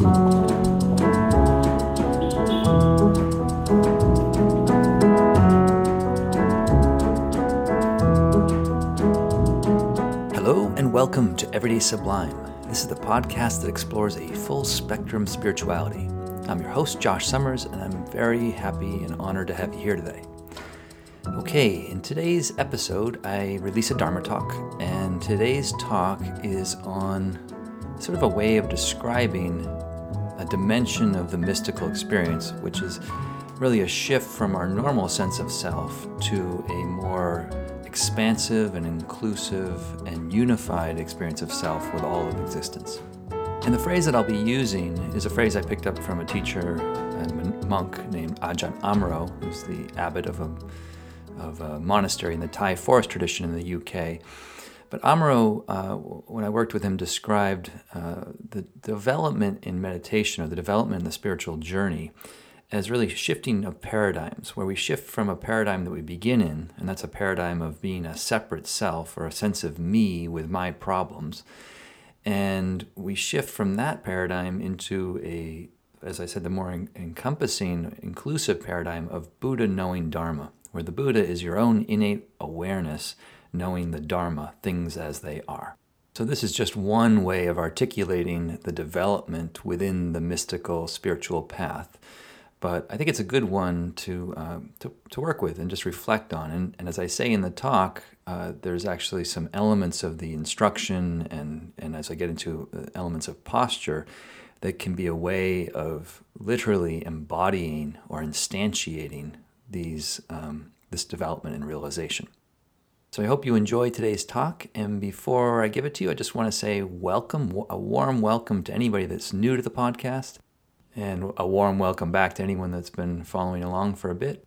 Hello, and welcome to Everyday Sublime. This is the podcast that explores a full spectrum spirituality. I'm your host, Josh Summers, and I'm very happy and honored to have you here today. Okay, in today's episode, I release a Dharma talk, and today's talk is on sort of a way of describing a dimension of the mystical experience, which is really a shift from our normal sense of self to a more expansive and inclusive and unified experience of self with all of existence. And the phrase that I'll be using is a phrase I picked up from a teacher and monk named Ajahn Amaro, who's the abbot of a, of a monastery in the Thai forest tradition in the UK. But Amaro, uh, when I worked with him, described uh, the development in meditation or the development in the spiritual journey as really shifting of paradigms, where we shift from a paradigm that we begin in, and that's a paradigm of being a separate self or a sense of me with my problems. And we shift from that paradigm into a, as I said, the more en- encompassing, inclusive paradigm of Buddha knowing Dharma, where the Buddha is your own innate awareness knowing the Dharma, things as they are. So, this is just one way of articulating the development within the mystical spiritual path. But I think it's a good one to, uh, to, to, work with and just reflect on. And, and as I say in the talk, uh, there's actually some elements of the instruction, and, and as I get into elements of posture, that can be a way of literally embodying or instantiating these, um, this development and realization. So I hope you enjoy today's talk. And before I give it to you, I just want to say welcome, a warm welcome to anybody that's new to the podcast, and a warm welcome back to anyone that's been following along for a bit.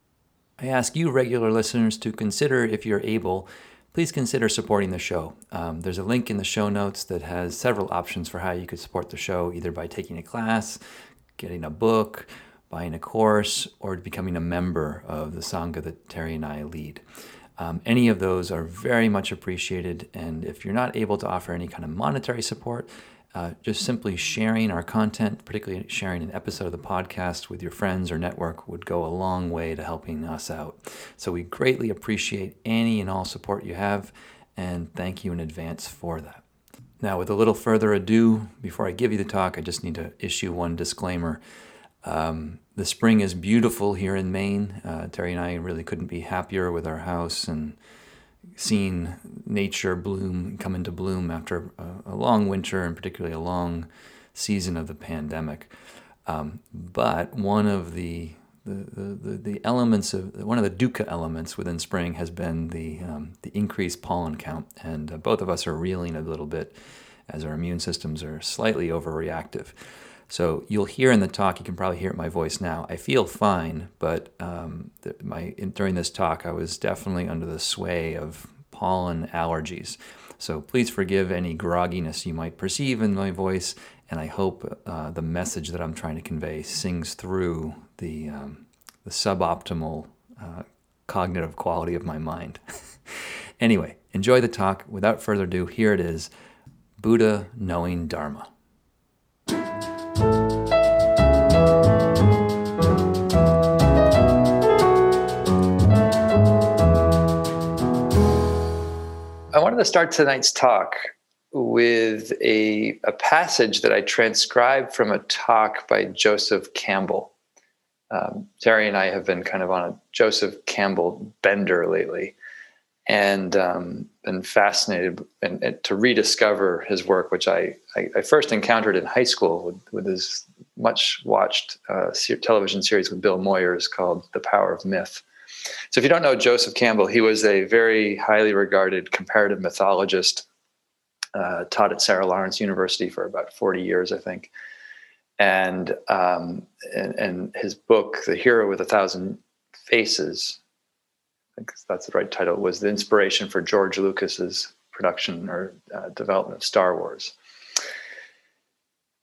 I ask you, regular listeners, to consider, if you're able, please consider supporting the show. Um, there's a link in the show notes that has several options for how you could support the show, either by taking a class, getting a book, buying a course, or becoming a member of the Sangha that Terry and I lead. Um, any of those are very much appreciated. And if you're not able to offer any kind of monetary support, uh, just simply sharing our content, particularly sharing an episode of the podcast with your friends or network, would go a long way to helping us out. So we greatly appreciate any and all support you have, and thank you in advance for that. Now, with a little further ado, before I give you the talk, I just need to issue one disclaimer. Um, the spring is beautiful here in Maine. Uh, Terry and I really couldn't be happier with our house and seeing nature bloom, come into bloom after a, a long winter and particularly a long season of the pandemic. Um, but one of the the, the, the elements of one of the dukkha elements within spring has been the um, the increased pollen count, and uh, both of us are reeling a little bit as our immune systems are slightly overreactive. So you'll hear in the talk, you can probably hear my voice now. I feel fine, but um, the, my in, during this talk, I was definitely under the sway of pollen allergies. So please forgive any grogginess you might perceive in my voice, and I hope uh, the message that I'm trying to convey sings through the, um, the suboptimal uh, cognitive quality of my mind. anyway, enjoy the talk. Without further ado, here it is Buddha knowing Dharma. I wanted to start tonight's talk with a, a passage that I transcribed from a talk by Joseph Campbell. Um, Terry and I have been kind of on a Joseph Campbell bender lately and um, been fascinated and, and, to rediscover his work, which I, I, I, first encountered in high school with, with his much watched uh, television series with Bill Moyers called The Power of Myth. So, if you don't know Joseph Campbell, he was a very highly regarded comparative mythologist, uh, taught at Sarah Lawrence University for about 40 years, I think. And, um, and, and his book, The Hero with a Thousand Faces, I think that's the right title, was the inspiration for George Lucas's production or uh, development of Star Wars.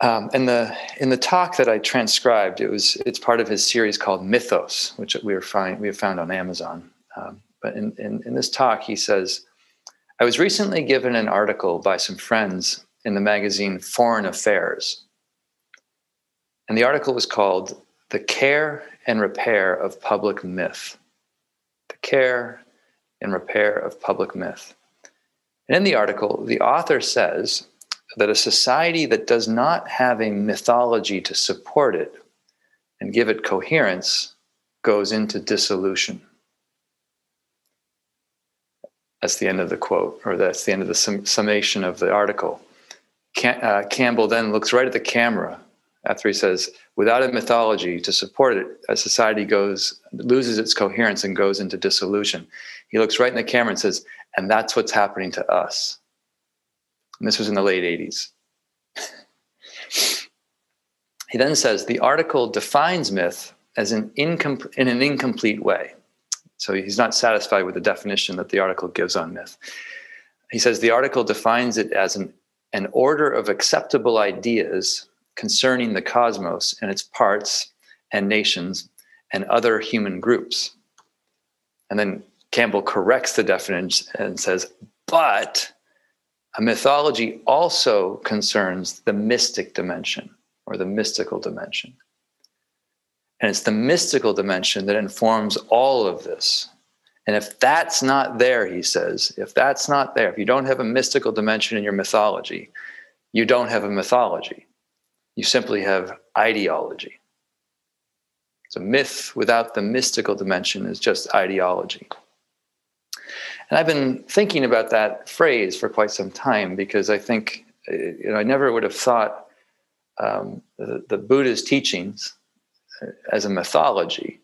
Um, and the in the talk that I transcribed, it was it's part of his series called Mythos, which we are find we have found on Amazon. Um, but in, in in this talk, he says, "I was recently given an article by some friends in the magazine Foreign Affairs. And the article was called The Care and Repair of Public Myth. The Care and Repair of Public Myth. And in the article, the author says that a society that does not have a mythology to support it and give it coherence goes into dissolution. That's the end of the quote, or that's the end of the sum- summation of the article. Cam- uh, Campbell then looks right at the camera after he says, without a mythology to support it, a society goes loses its coherence and goes into dissolution. He looks right in the camera and says, and that's what's happening to us. And this was in the late 80s. he then says the article defines myth as an incom- in an incomplete way. So he's not satisfied with the definition that the article gives on myth. He says the article defines it as an, an order of acceptable ideas concerning the cosmos and its parts and nations and other human groups. And then Campbell corrects the definition and says, but a mythology also concerns the mystic dimension or the mystical dimension. And it's the mystical dimension that informs all of this. And if that's not there, he says, if that's not there, if you don't have a mystical dimension in your mythology, you don't have a mythology. You simply have ideology. So, myth without the mystical dimension is just ideology. And I've been thinking about that phrase for quite some time because I think, you know, I never would have thought um, the, the Buddha's teachings as a mythology.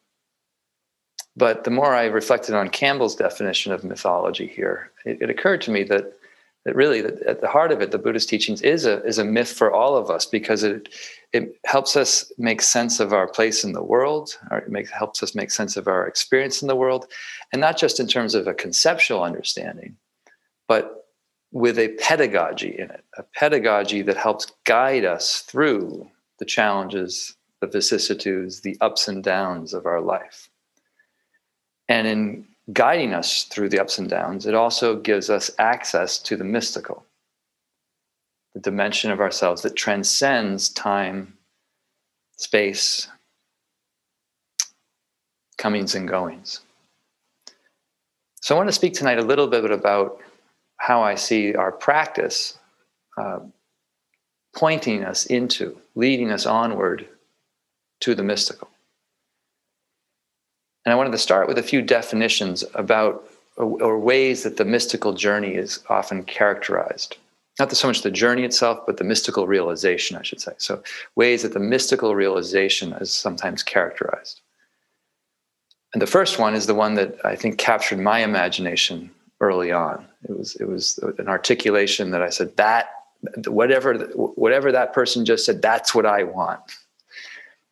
But the more I reflected on Campbell's definition of mythology here, it, it occurred to me that that really at the heart of it, the Buddhist teachings is a is a myth for all of us because it it helps us make sense of our place in the world, or it makes helps us make sense of our experience in the world, and not just in terms of a conceptual understanding, but with a pedagogy in it, a pedagogy that helps guide us through the challenges the vicissitudes, the ups and downs of our life. And in guiding us through the ups and downs, it also gives us access to the mystical, the dimension of ourselves that transcends time, space, comings and goings. So I want to speak tonight a little bit about how I see our practice uh, pointing us into, leading us onward to the mystical. And I wanted to start with a few definitions about or ways that the mystical journey is often characterized. Not so much the journey itself, but the mystical realization, I should say. So, ways that the mystical realization is sometimes characterized. And the first one is the one that I think captured my imagination early on. It was it was an articulation that I said that whatever whatever that person just said, that's what I want.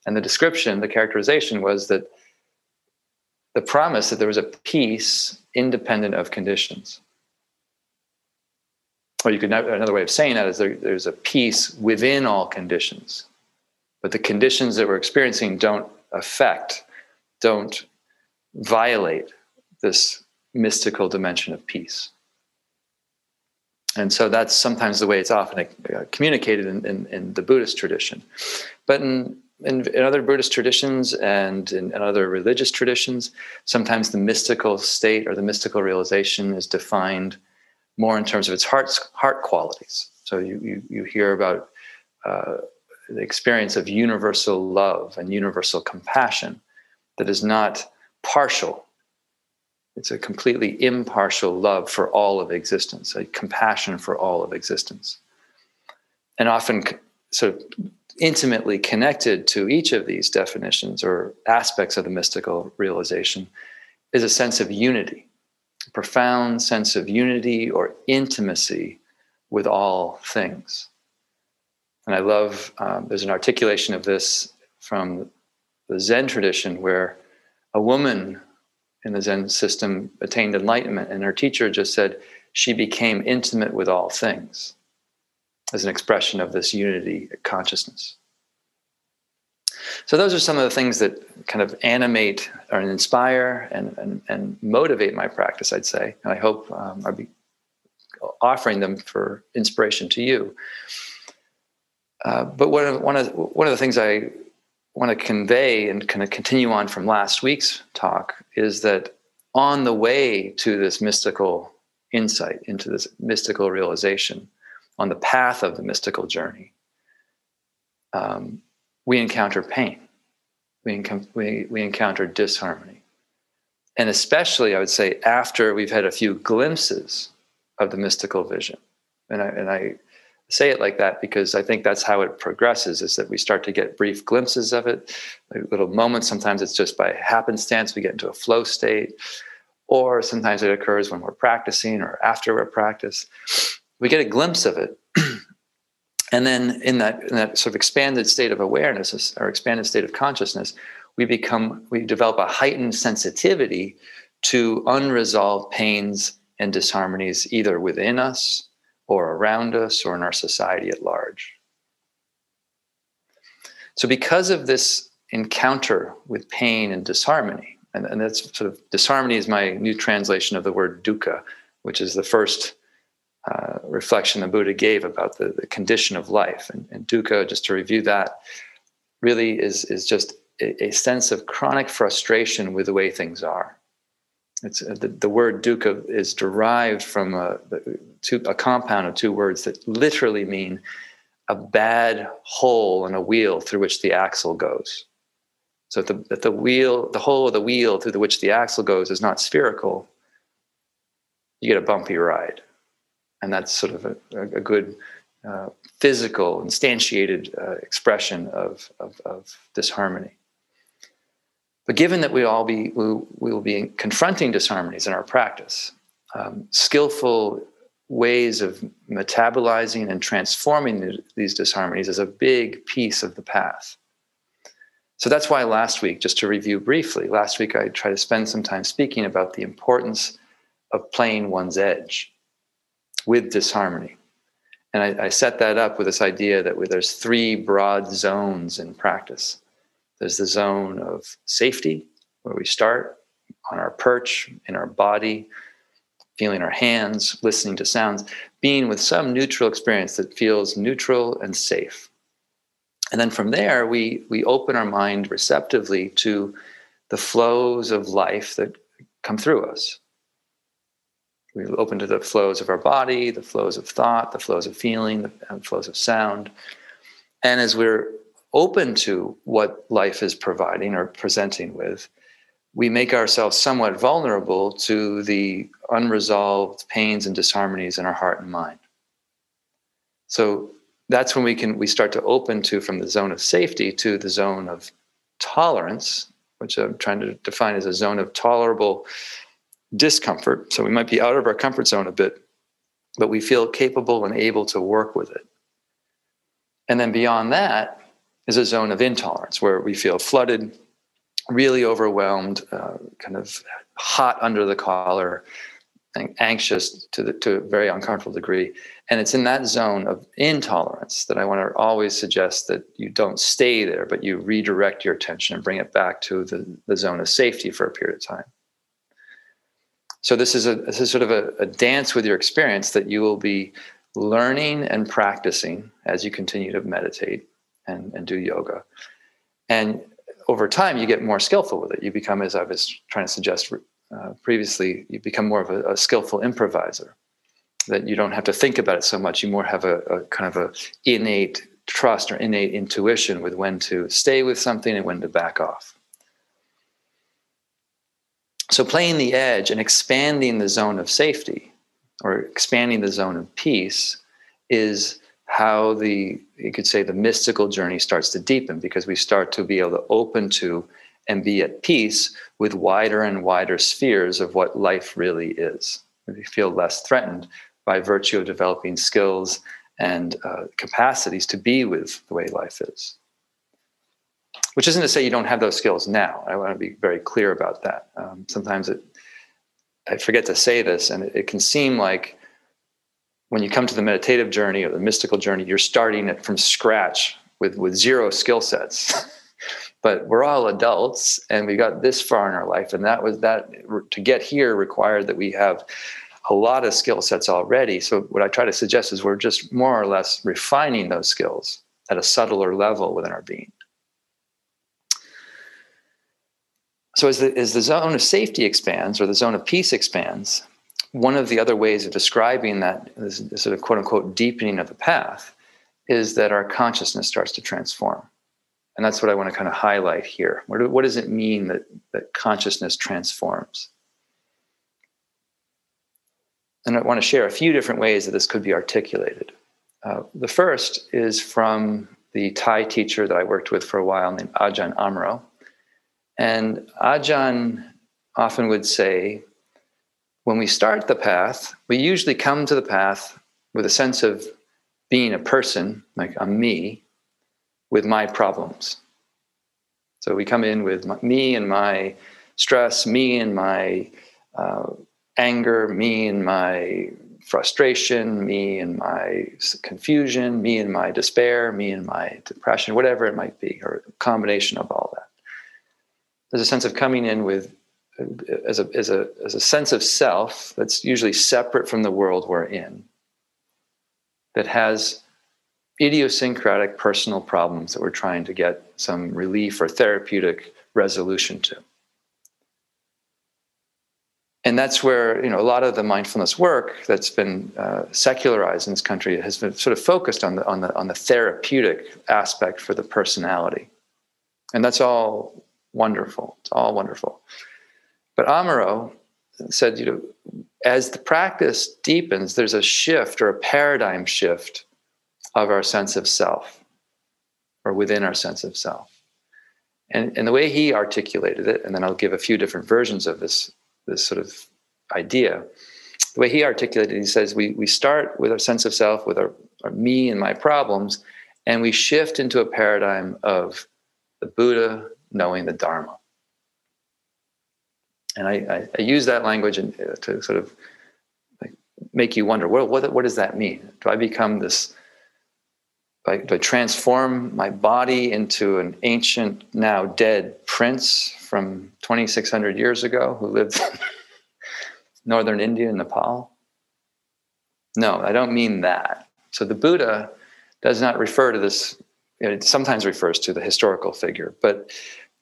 And the description, the characterization was that the promise that there was a peace independent of conditions. Or you could another way of saying that is there, there's a peace within all conditions, but the conditions that we're experiencing don't affect, don't violate this mystical dimension of peace. And so that's sometimes the way it's often uh, communicated in, in, in the Buddhist tradition. But in in, in other Buddhist traditions and in, in, other religious traditions, sometimes the mystical state or the mystical realization is defined more in terms of its heart, heart qualities. So you, you, you hear about uh, the experience of universal love and universal compassion that is not partial. It's a completely impartial love for all of existence, a compassion for all of existence. And often, sort of intimately connected to each of these definitions or aspects of the mystical realization is a sense of unity, a profound sense of unity or intimacy with all things. And I love, um, there's an articulation of this from the Zen tradition where a woman in the Zen system attained enlightenment, and her teacher just said she became intimate with all things as an expression of this unity consciousness. So those are some of the things that kind of animate or inspire and, and, and motivate my practice, I'd say. And I hope um, I'll be offering them for inspiration to you. Uh, but one of, one, of, one of the things I want to convey and kind of continue on from last week's talk is that on the way to this mystical insight, into this mystical realization, on the path of the mystical journey, um, we encounter pain. We, encom- we, we encounter disharmony. And especially, I would say, after we've had a few glimpses of the mystical vision. And I, and I say it like that because I think that's how it progresses is that we start to get brief glimpses of it, like little moments. Sometimes it's just by happenstance, we get into a flow state, or sometimes it occurs when we're practicing or after we practice. We get a glimpse of it. and then in that, in that sort of expanded state of awareness or expanded state of consciousness, we become, we develop a heightened sensitivity to unresolved pains and disharmonies either within us or around us or in our society at large. So, because of this encounter with pain and disharmony, and, and that's sort of disharmony is my new translation of the word dukkha, which is the first uh, reflection the Buddha gave about the, the condition of life. And, and, dukkha, just to review that, really is, is just a, a sense of chronic frustration with the way things are. It's uh, the, the word dukkha is derived from a, two, a compound of two words that literally mean a bad hole in a wheel through which the axle goes. So that the, that the wheel, the hole of the wheel through which the axle goes is not spherical, you get a bumpy ride. And that's sort of a, a good uh, physical, instantiated uh, expression of, of, of disharmony. But given that we all be we, we will be confronting disharmonies in our practice, um, skillful ways of metabolizing and transforming the, these disharmonies is a big piece of the path. So that's why last week, just to review briefly, last week I tried to spend some time speaking about the importance of playing one's edge with disharmony. And I, I set that up with this idea that there's three broad zones in practice. There's the zone of safety, where we start on our perch, in our body, feeling our hands, listening to sounds, being with some neutral experience that feels neutral and safe. And then from there, we, we open our mind receptively to the flows of life that come through us. We open to the flows of our body, the flows of thought, the flows of feeling, the flows of sound. And as we're open to what life is providing or presenting with, we make ourselves somewhat vulnerable to the unresolved pains and disharmonies in our heart and mind. So that's when we can we start to open to from the zone of safety to the zone of tolerance, which I'm trying to define as a zone of tolerable discomfort. So we might be out of our comfort zone a bit, but we feel capable and able to work with it. And then beyond that, is a zone of intolerance where we feel flooded, really overwhelmed, uh, kind of hot under the collar, anxious to, the, to a very uncomfortable degree. And it's in that zone of intolerance that I want to always suggest that you don't stay there, but you redirect your attention and bring it back to the, the zone of safety for a period of time. So this is a this is sort of a, a dance with your experience that you will be learning and practicing as you continue to meditate and, and do yoga. And over time, you get more skillful with it. You become, as I was trying to suggest uh, previously, you become more of a, a, skillful improviser. That you don't have to think about it so much. You more have a, a kind of a innate trust or innate intuition with when to stay with something and when to back off. So, playing the edge and expanding the zone of safety or expanding the zone of peace is how the you could say the mystical journey starts to deepen because we start to be able to open to and be at peace with wider and wider spheres of what life really is. We feel less threatened by virtue of developing skills and uh, capacities to be with the way life is. Which isn't to say you don't have those skills now. I want to be very clear about that. Um, sometimes it, I forget to say this, and it, it can seem like when you come to the meditative journey or the mystical journey, you're starting it from scratch with, with zero skill sets. but we're all adults and we got this far in our life. And that was that to get here required that we have a lot of skill sets already. So what I try to suggest is we're just more or less refining those skills at a subtler level within our being. So as the, as the zone of safety expands or the zone of peace expands, one of the other ways of describing that this, this sort of quote unquote deepening of the path is that our consciousness starts to transform. And that's what I want to kind of highlight here. What, do, what does it mean that, that consciousness transforms? And I want to share a few different ways that this could be articulated. Uh, the first is from the Thai teacher that I worked with for a while named Ajahn Amaro. And Ajahn often would say, when we start the path, we usually come to the path with a sense of being a person, like I'm me, with my problems. So we come in with my, me and my stress, me and my uh, anger, me and my frustration, me and my confusion, me and my despair, me and my depression, whatever it might be, or a combination of all that. There's a sense of coming in with as a, as a, as a sense of self that's usually separate from the world we're in, that has idiosyncratic personal problems that we're trying to get some relief or therapeutic resolution to. And that's where you know a lot of the mindfulness work that's been uh, secularized in this country has been sort of focused on the on the on the therapeutic aspect for the personality, and that's all wonderful. It's all wonderful. But Amaro said, you know, as the practice deepens, there's a shift or a paradigm shift of our sense of self or within our sense of self. And, and the way he articulated it, and then I'll give a few different versions of this, this sort of idea. The way he articulated it, he says, we, we start with our sense of self, with our, our me and my problems, and we shift into a paradigm of the Buddha knowing the Dharma. And I, I, I use that language in, uh, to sort of make you wonder, what, what does that mean? Do I become this do I transform my body into an ancient, now dead prince from 2,600 years ago who lived in northern India and Nepal? No, I don't mean that. So the Buddha does not refer to this, it sometimes refers to the historical figure, but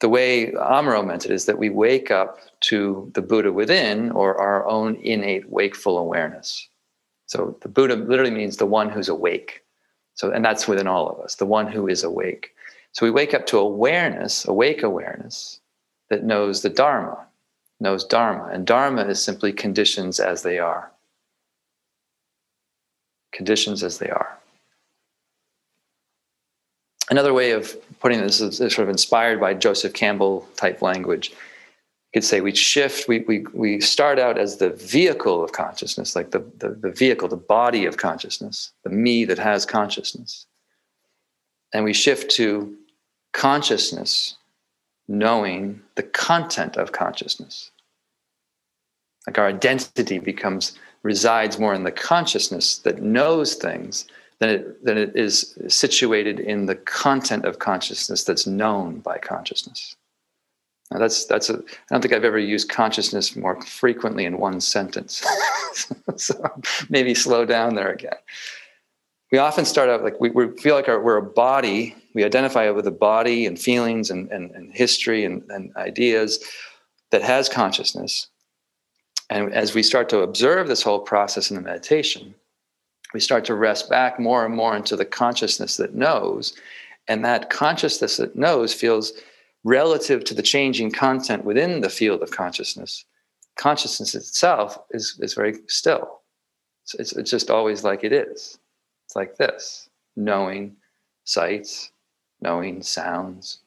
the way Amaro meant it is that we wake up to the Buddha within or our own innate wakeful awareness. So the Buddha literally means the one who's awake. So, and that's within all of us, the one who is awake. So we wake up to awareness, awake awareness, that knows the Dharma, knows Dharma. And Dharma is simply conditions as they are. Conditions as they are. Another way of putting this is sort of inspired by Joseph Campbell type language You could say we shift, we, we, we start out as the vehicle of consciousness, like the, the, the vehicle, the body of consciousness, the me that has consciousness. And we shift to consciousness knowing the content of consciousness. Like our identity becomes, resides more in the consciousness that knows things than it, than it is situated in the content of consciousness that's known by consciousness. Now that's that's a. I don't think I've ever used consciousness more frequently in one sentence. so maybe slow down there again. We often start out like we, we feel like our, we're a body. We identify it with a body and feelings and, and, and history and, and ideas that has consciousness. And as we start to observe this whole process in the meditation, we start to rest back more and more into the consciousness that knows. And that consciousness that knows feels relative to the changing content within the field of consciousness, consciousness itself is, is very still. It's, it's, it's just always like it is. It's like this knowing sights, knowing sounds,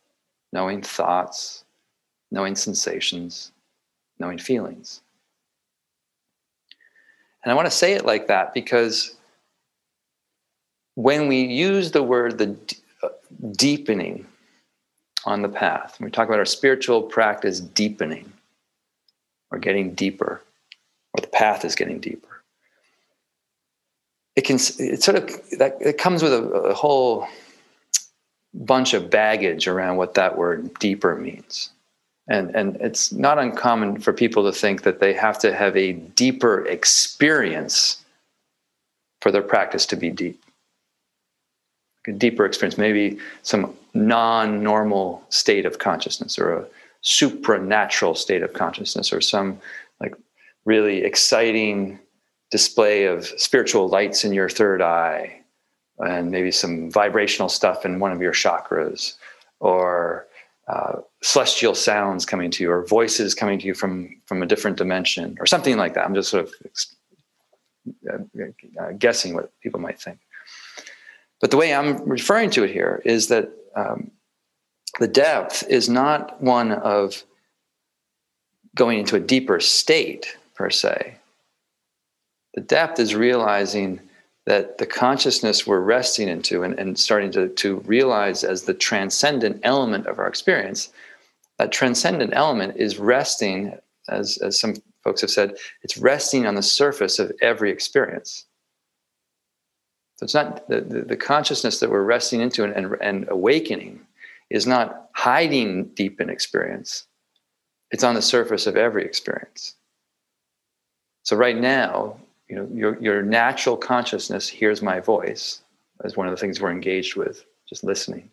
knowing thoughts, knowing sensations, knowing feelings. And I want to say it like that because when we use the word the uh, deepening on the path. We talk about our spiritual practice deepening or getting deeper, or the path is getting deeper. It can it sort of that it comes with a, a whole bunch of baggage around what that word deeper means. And, and it's not uncommon for people to think that they have to have a deeper experience for their practice to be deep deeper experience, maybe some non normal state of consciousness or a supranatural state of consciousness or some like really exciting display of spiritual lights in your third eye and maybe some vibrational stuff in one of your chakras or uh, celestial sounds coming to you or voices coming to you from from a different dimension or something like that. I'm just sort of uh, guessing what people might think but the way i'm referring to it here is that um, the depth is not one of going into a deeper state per se the depth is realizing that the consciousness we're resting into and, and starting to, to realize as the transcendent element of our experience, that transcendent element is resting, as, as some folks have said, it's resting on the surface of every experience. So it's not the, the, the consciousness that we're resting into and, and, and awakening is not hiding deep in experience. It's on the surface of every experience. So right now, you know your your natural consciousness hears my voice as one of the things we're engaged with just listening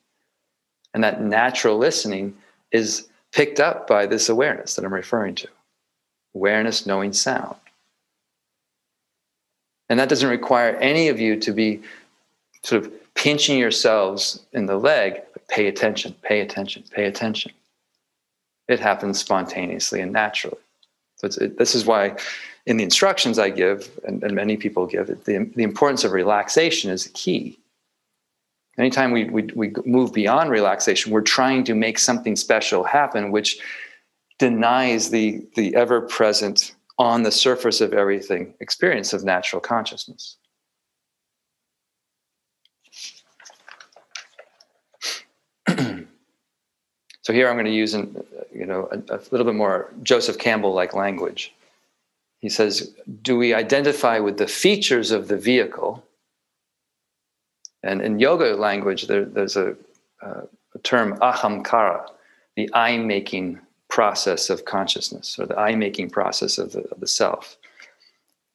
and that natural listening is picked up by this awareness that i'm referring to awareness knowing sound and that doesn't require any of you to be sort of pinching yourselves in the leg but pay attention pay attention pay attention it happens spontaneously and naturally so it, this is why in the instructions I give, and, and many people give, it, the, the importance of relaxation is key. Anytime we, we, we move beyond relaxation, we're trying to make something special happen, which denies the, the ever present, on the surface of everything experience of natural consciousness. so here I'm going to use an, you know, a, a little bit more Joseph Campbell like language he says, do we identify with the features of the vehicle? And in yoga language, there, there's a, uh, a term ahamkara, the I making process of consciousness, or the I making process of the, of the self.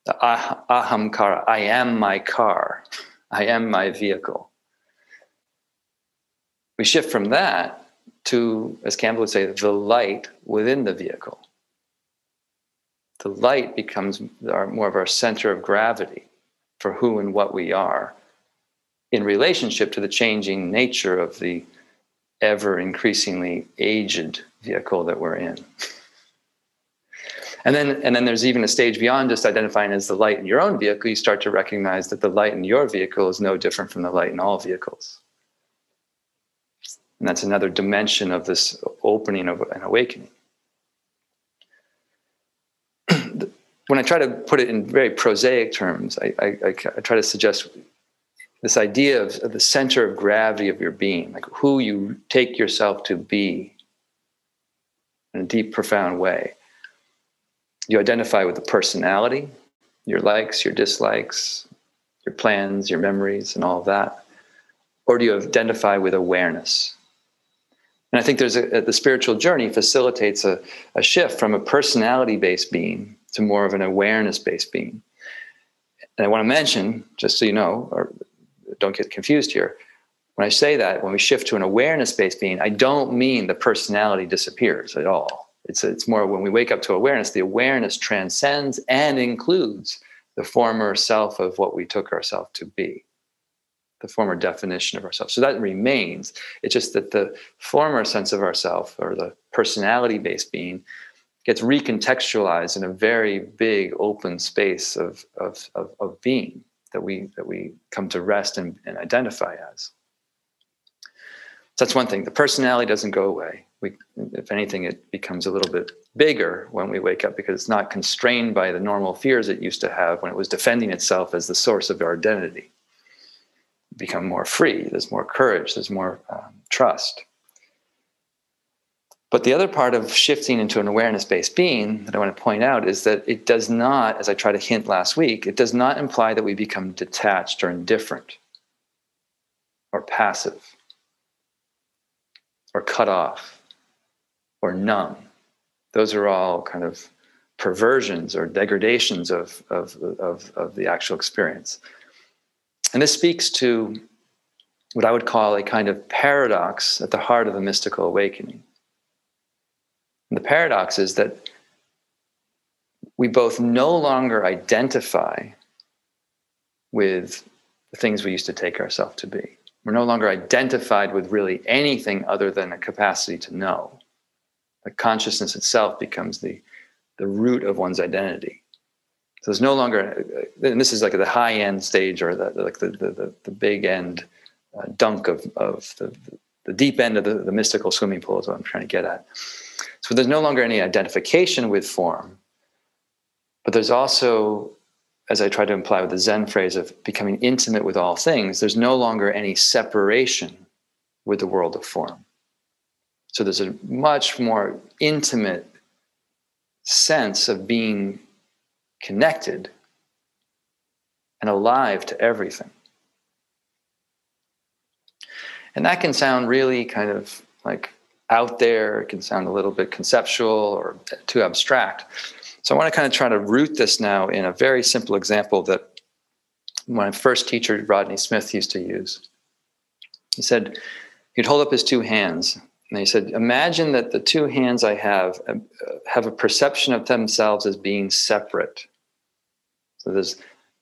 The ah, ahamkara, I am my car, I am my vehicle. We shift from that to, as Campbell would say, the light within the vehicle the light becomes our, more of our center of gravity for who and what we are in relationship to the changing nature of the ever increasingly aged vehicle that we're in. And then, and then there's even a stage beyond just identifying as the light in your own vehicle. You start to recognize that the light in your vehicle is no different from the light in all vehicles. And that's another dimension of this opening of an awakening. when I try to put it in very prosaic terms, I, I, I, try to suggest this idea of, of, the center of gravity of your being, like who you take yourself to be in a deep, profound way. You identify with the personality, your likes, your dislikes, your plans, your memories, and all of that. Or do you identify with awareness? And I think there's a, the spiritual journey facilitates a, a shift from a personality based being to more of an awareness based being. And I want to mention, just so you know, or don't get confused here, when I say that, when we shift to an awareness based being, I don't mean the personality disappears at all. It's, it's more when we wake up to awareness, the awareness transcends and includes the former self of what we took ourselves to be, the former definition of ourselves. So that remains. It's just that the former sense of ourself or the personality based being gets recontextualized in a very big open space of, of, of, of being that we that we come to rest and, and identify as. So that's one thing. The personality doesn't go away. We, if anything, it becomes a little bit bigger when we wake up because it's not constrained by the normal fears it used to have when it was defending itself as the source of our identity. become more free. There's more courage. There's more um, trust. But the other part of shifting into an awareness based being that I want to point out is that it does not, as I tried to hint last week, it does not imply that we become detached or indifferent or passive or cut off or numb. Those are all kind of perversions or degradations of, of, of, of the actual experience. And this speaks to what I would call a kind of paradox at the heart of a mystical awakening The paradox is that we both no longer identify with the things we used to take ourselves to be. We're no longer identified with really anything other than a capacity to know. The consciousness itself becomes the, the root of one's identity. So there's no longer, and this is like the high end stage or the, like the, the, the big end uh, dunk of, of the, the deep end of the, the mystical swimming pool is what I'm trying to get at. So there's no longer any identification with form, but there's also, as I try to imply with the Zen phrase of becoming intimate with all things, there's no longer any separation with the world of form. So there's a much more intimate sense of being connected and alive to everything. And that can sound really kind of like out there, it can sound a little bit conceptual or too abstract. So I want to kind of try to root this now in a very simple example that my first teacher, Rodney Smith, used to use. He said, he'd hold up his two hands and he said, Imagine that the two hands I have uh, have a perception of themselves as being separate. So there's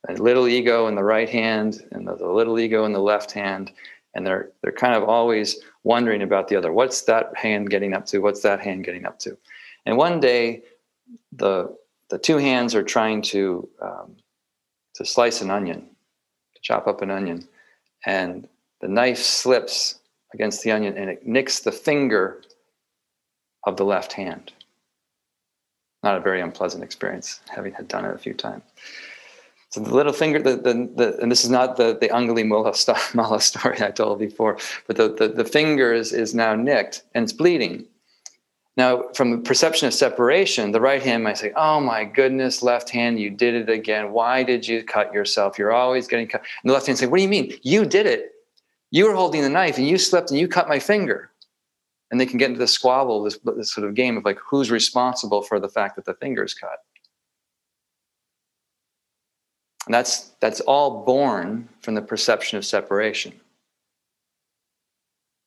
a little ego in the right hand and the little ego in the left hand, and they're they're kind of always wondering about the other. What's that hand getting up to? What's that hand getting up to? And one day, the the two hands are trying to um, to slice an onion, to chop up an onion, and the knife slips against the onion and it nicks the finger of the left hand. Not a very unpleasant experience, having had done it a few times. So the little finger, the, the, the and this is not the, the Anguli Mala story I told before, but the, the, the finger is, is now nicked and it's bleeding. Now, from the perception of separation, the right hand might say, Oh my goodness, left hand, you did it again. Why did you cut yourself? You're always getting cut. And the left hand say, What do you mean? You did it. You were holding the knife and you slipped and you cut my finger. And they can get into the squabble, this, this sort of game of like who's responsible for the fact that the finger is cut. And that's, that's all born from the perception of separation.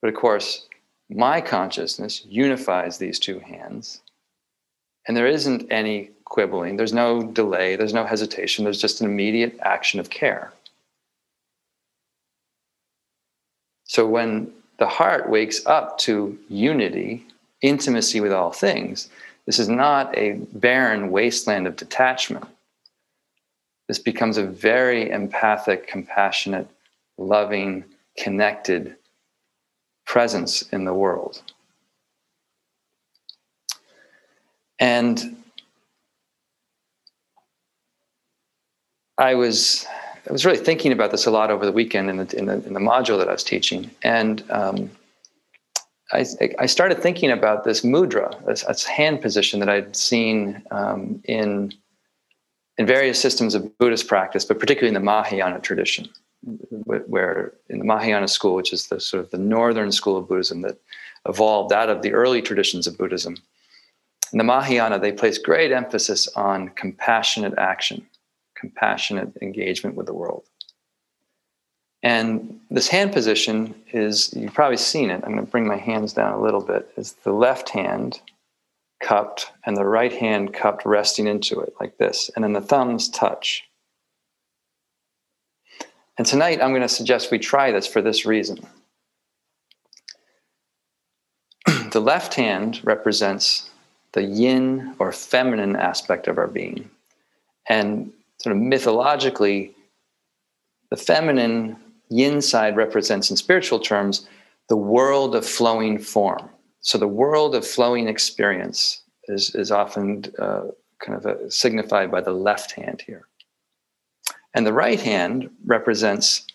But of course, my consciousness unifies these two hands, and there isn't any quibbling, there's no delay, there's no hesitation, there's just an immediate action of care. So when the heart wakes up to unity, intimacy with all things, this is not a barren wasteland of detachment. This becomes a very empathic, compassionate, loving, connected presence in the world. And I was I was really thinking about this a lot over the weekend in the, in the, in the module that I was teaching. And um, I, I, started thinking about this mudra, this, this hand position that I'd seen um, in, in various systems of Buddhist practice, but particularly in the Mahayana tradition, mm-hmm. where in the Mahayana school, which is the sort of the northern school of Buddhism that evolved out of the early traditions of Buddhism. In the Mahayana, they place great emphasis on compassionate action compassionate engagement with the world. And this hand position is, you've probably seen it. I'm going to bring my hands down a little bit. Is the left hand cupped and the right hand cupped, resting into it like this. And then the thumbs touch. And tonight I'm going to suggest we try this for this reason. the left hand represents the yin or feminine aspect of our being. And sort of mythologically, the feminine yin side represents, in spiritual terms, the world of flowing form. So the world of flowing experience is, is often uh, kind of a, signified by the left hand here. And the right hand represents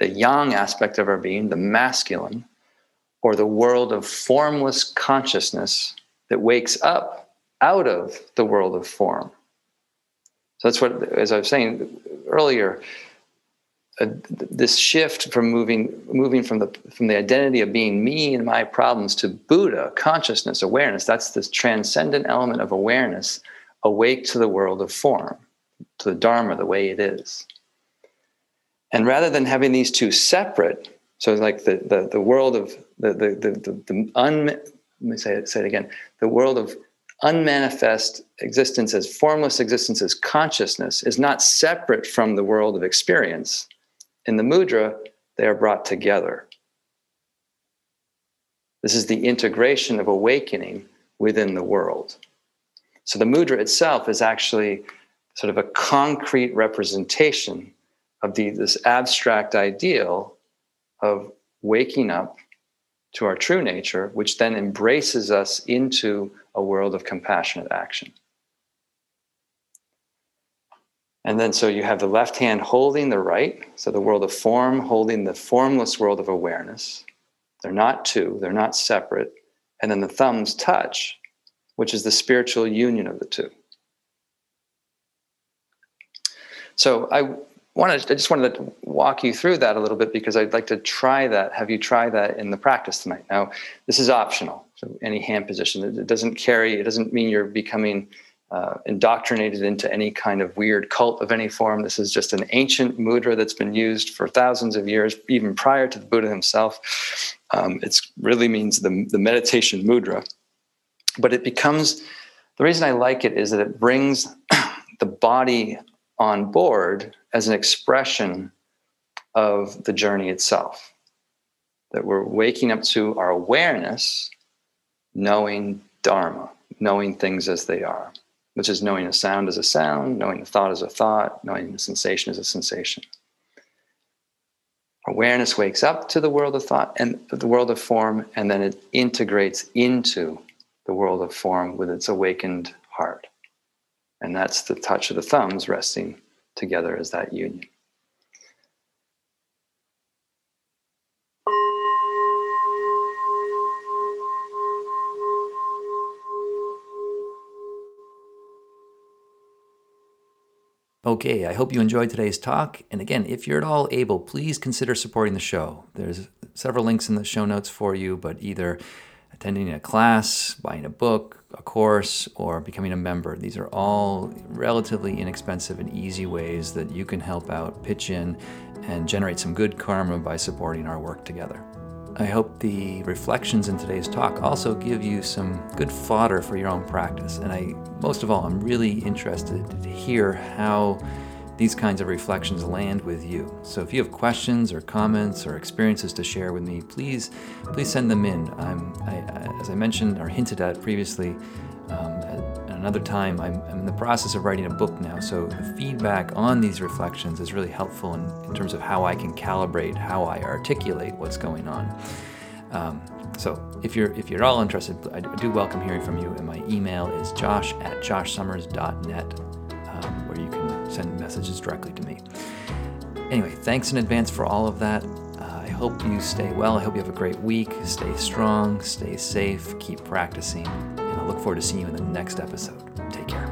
the yang aspect of our being, the masculine, or the world of formless consciousness that wakes up out of the world of form. So that's what, as I was saying earlier, uh, this shift from moving moving from the from the identity of being me and my problems to Buddha consciousness awareness. That's this transcendent element of awareness, awake to the world of form, to the Dharma the way it is. And rather than having these two separate, so like the the, the world of the the the, the, un, let me say it, say it again. The world of unmanifest existence as formless existence as consciousness is not separate from the world of experience. In the mudra, they are brought together. This is the integration of awakening within the world. So the mudra itself is actually sort of a concrete representation of the, this abstract ideal of waking up to our true nature, which then embraces us into a world of compassionate action. And then, so you have the left hand holding the right, so the world of form holding the formless world of awareness. They're not two, they're not separate. And then the thumbs touch, which is the spiritual union of the two. So I wanted, I just wanted to walk you through that a little bit because I'd like to try that, have you try that in the practice tonight. Now, this is optional. So any hand position, it doesn't carry, it doesn't mean you're becoming uh, indoctrinated into any kind of weird cult of any form. This is just an ancient mudra that's been used for thousands of years, even prior to the Buddha himself. Um, it really means the, the meditation mudra. But it becomes, the reason I like it is that it brings the body on board as an expression of the journey itself. That we're waking up to our awareness, knowing Dharma, knowing things as they are, which is knowing a sound as a sound, knowing a thought as a thought, knowing a sensation as a sensation. Awareness wakes up to the world of thought and the world of form, and then it integrates into the world of form with its awakened heart. And that's the touch of the thumbs resting together as that union. Okay, I hope you enjoyed today's talk. And again, if you're at all able, please consider supporting the show. There's several links in the show notes for you, but either attending a class, buying a book, a course, or becoming a member. These are all relatively inexpensive and easy ways that you can help out, pitch in, and generate some good karma by supporting our work together. I hope the reflections in today's talk also give you some good fodder for your own practice. And I, most of all, I'm really interested to hear how these kinds of reflections land with you. So if you have questions or comments or experiences to share with me, please please send them in. I'm, I, as I mentioned or hinted at previously, um, another time, I'm, I'm, in the process of writing a book now. So the feedback on these reflections is really helpful in, in terms of how I can calibrate how I articulate what's going on. Um, so if you're if you're all interested, I do welcome hearing from you. And my email is josh at joshsummers.net, um, where you can send messages directly to me. Anyway, thanks in advance for all of that. Uh, I hope you stay well. I hope you have a great week. Stay strong, stay safe, keep practicing, I look forward to seeing you in the next episode. Take care.